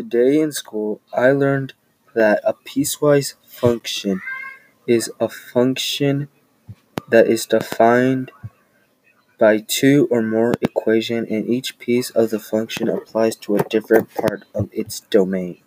Today in school, I learned that a piecewise function is a function that is defined by two or more equations and each piece of the function applies to a different part of its domain.